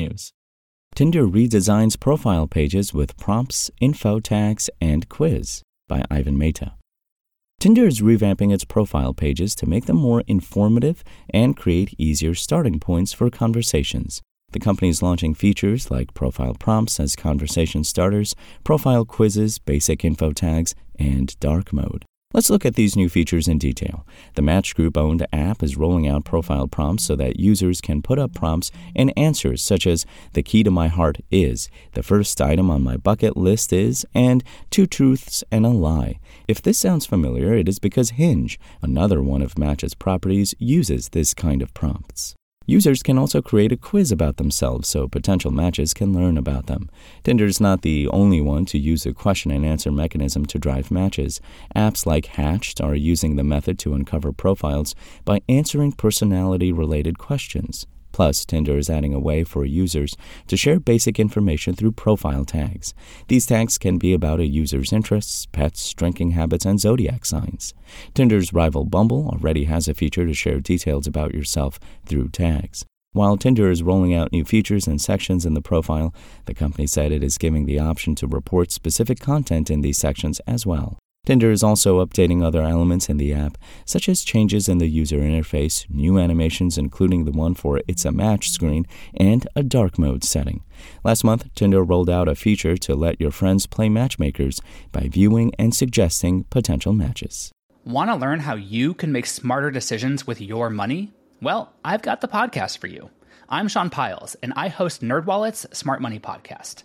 technews. Tinder redesigns profile pages with prompts, info tags, and quiz by Ivan Mehta. Tinder is revamping its profile pages to make them more informative and create easier starting points for conversations. The company is launching features like profile prompts as conversation starters, profile quizzes, basic info tags, and dark mode. Let's look at these new features in detail. The Match Group owned app is rolling out profile prompts so that users can put up prompts and answers such as The key to my heart is, The first item on my bucket list is, and Two truths and a lie. If this sounds familiar, it is because Hinge, another one of Match's properties, uses this kind of prompts. Users can also create a quiz about themselves so potential matches can learn about them. Tinder is not the only one to use a question and answer mechanism to drive matches. Apps like Hatched are using the method to uncover profiles by answering personality related questions. Plus, Tinder is adding a way for users to share basic information through profile tags. These tags can be about a user's interests, pets, drinking habits, and zodiac signs. Tinder's rival Bumble already has a feature to share details about yourself through tags. While Tinder is rolling out new features and sections in the profile, the company said it is giving the option to report specific content in these sections as well. Tinder is also updating other elements in the app, such as changes in the user interface, new animations, including the one for It's a Match screen, and a dark mode setting. Last month, Tinder rolled out a feature to let your friends play matchmakers by viewing and suggesting potential matches. Want to learn how you can make smarter decisions with your money? Well, I've got the podcast for you. I'm Sean Pyles, and I host NerdWallet's Smart Money Podcast.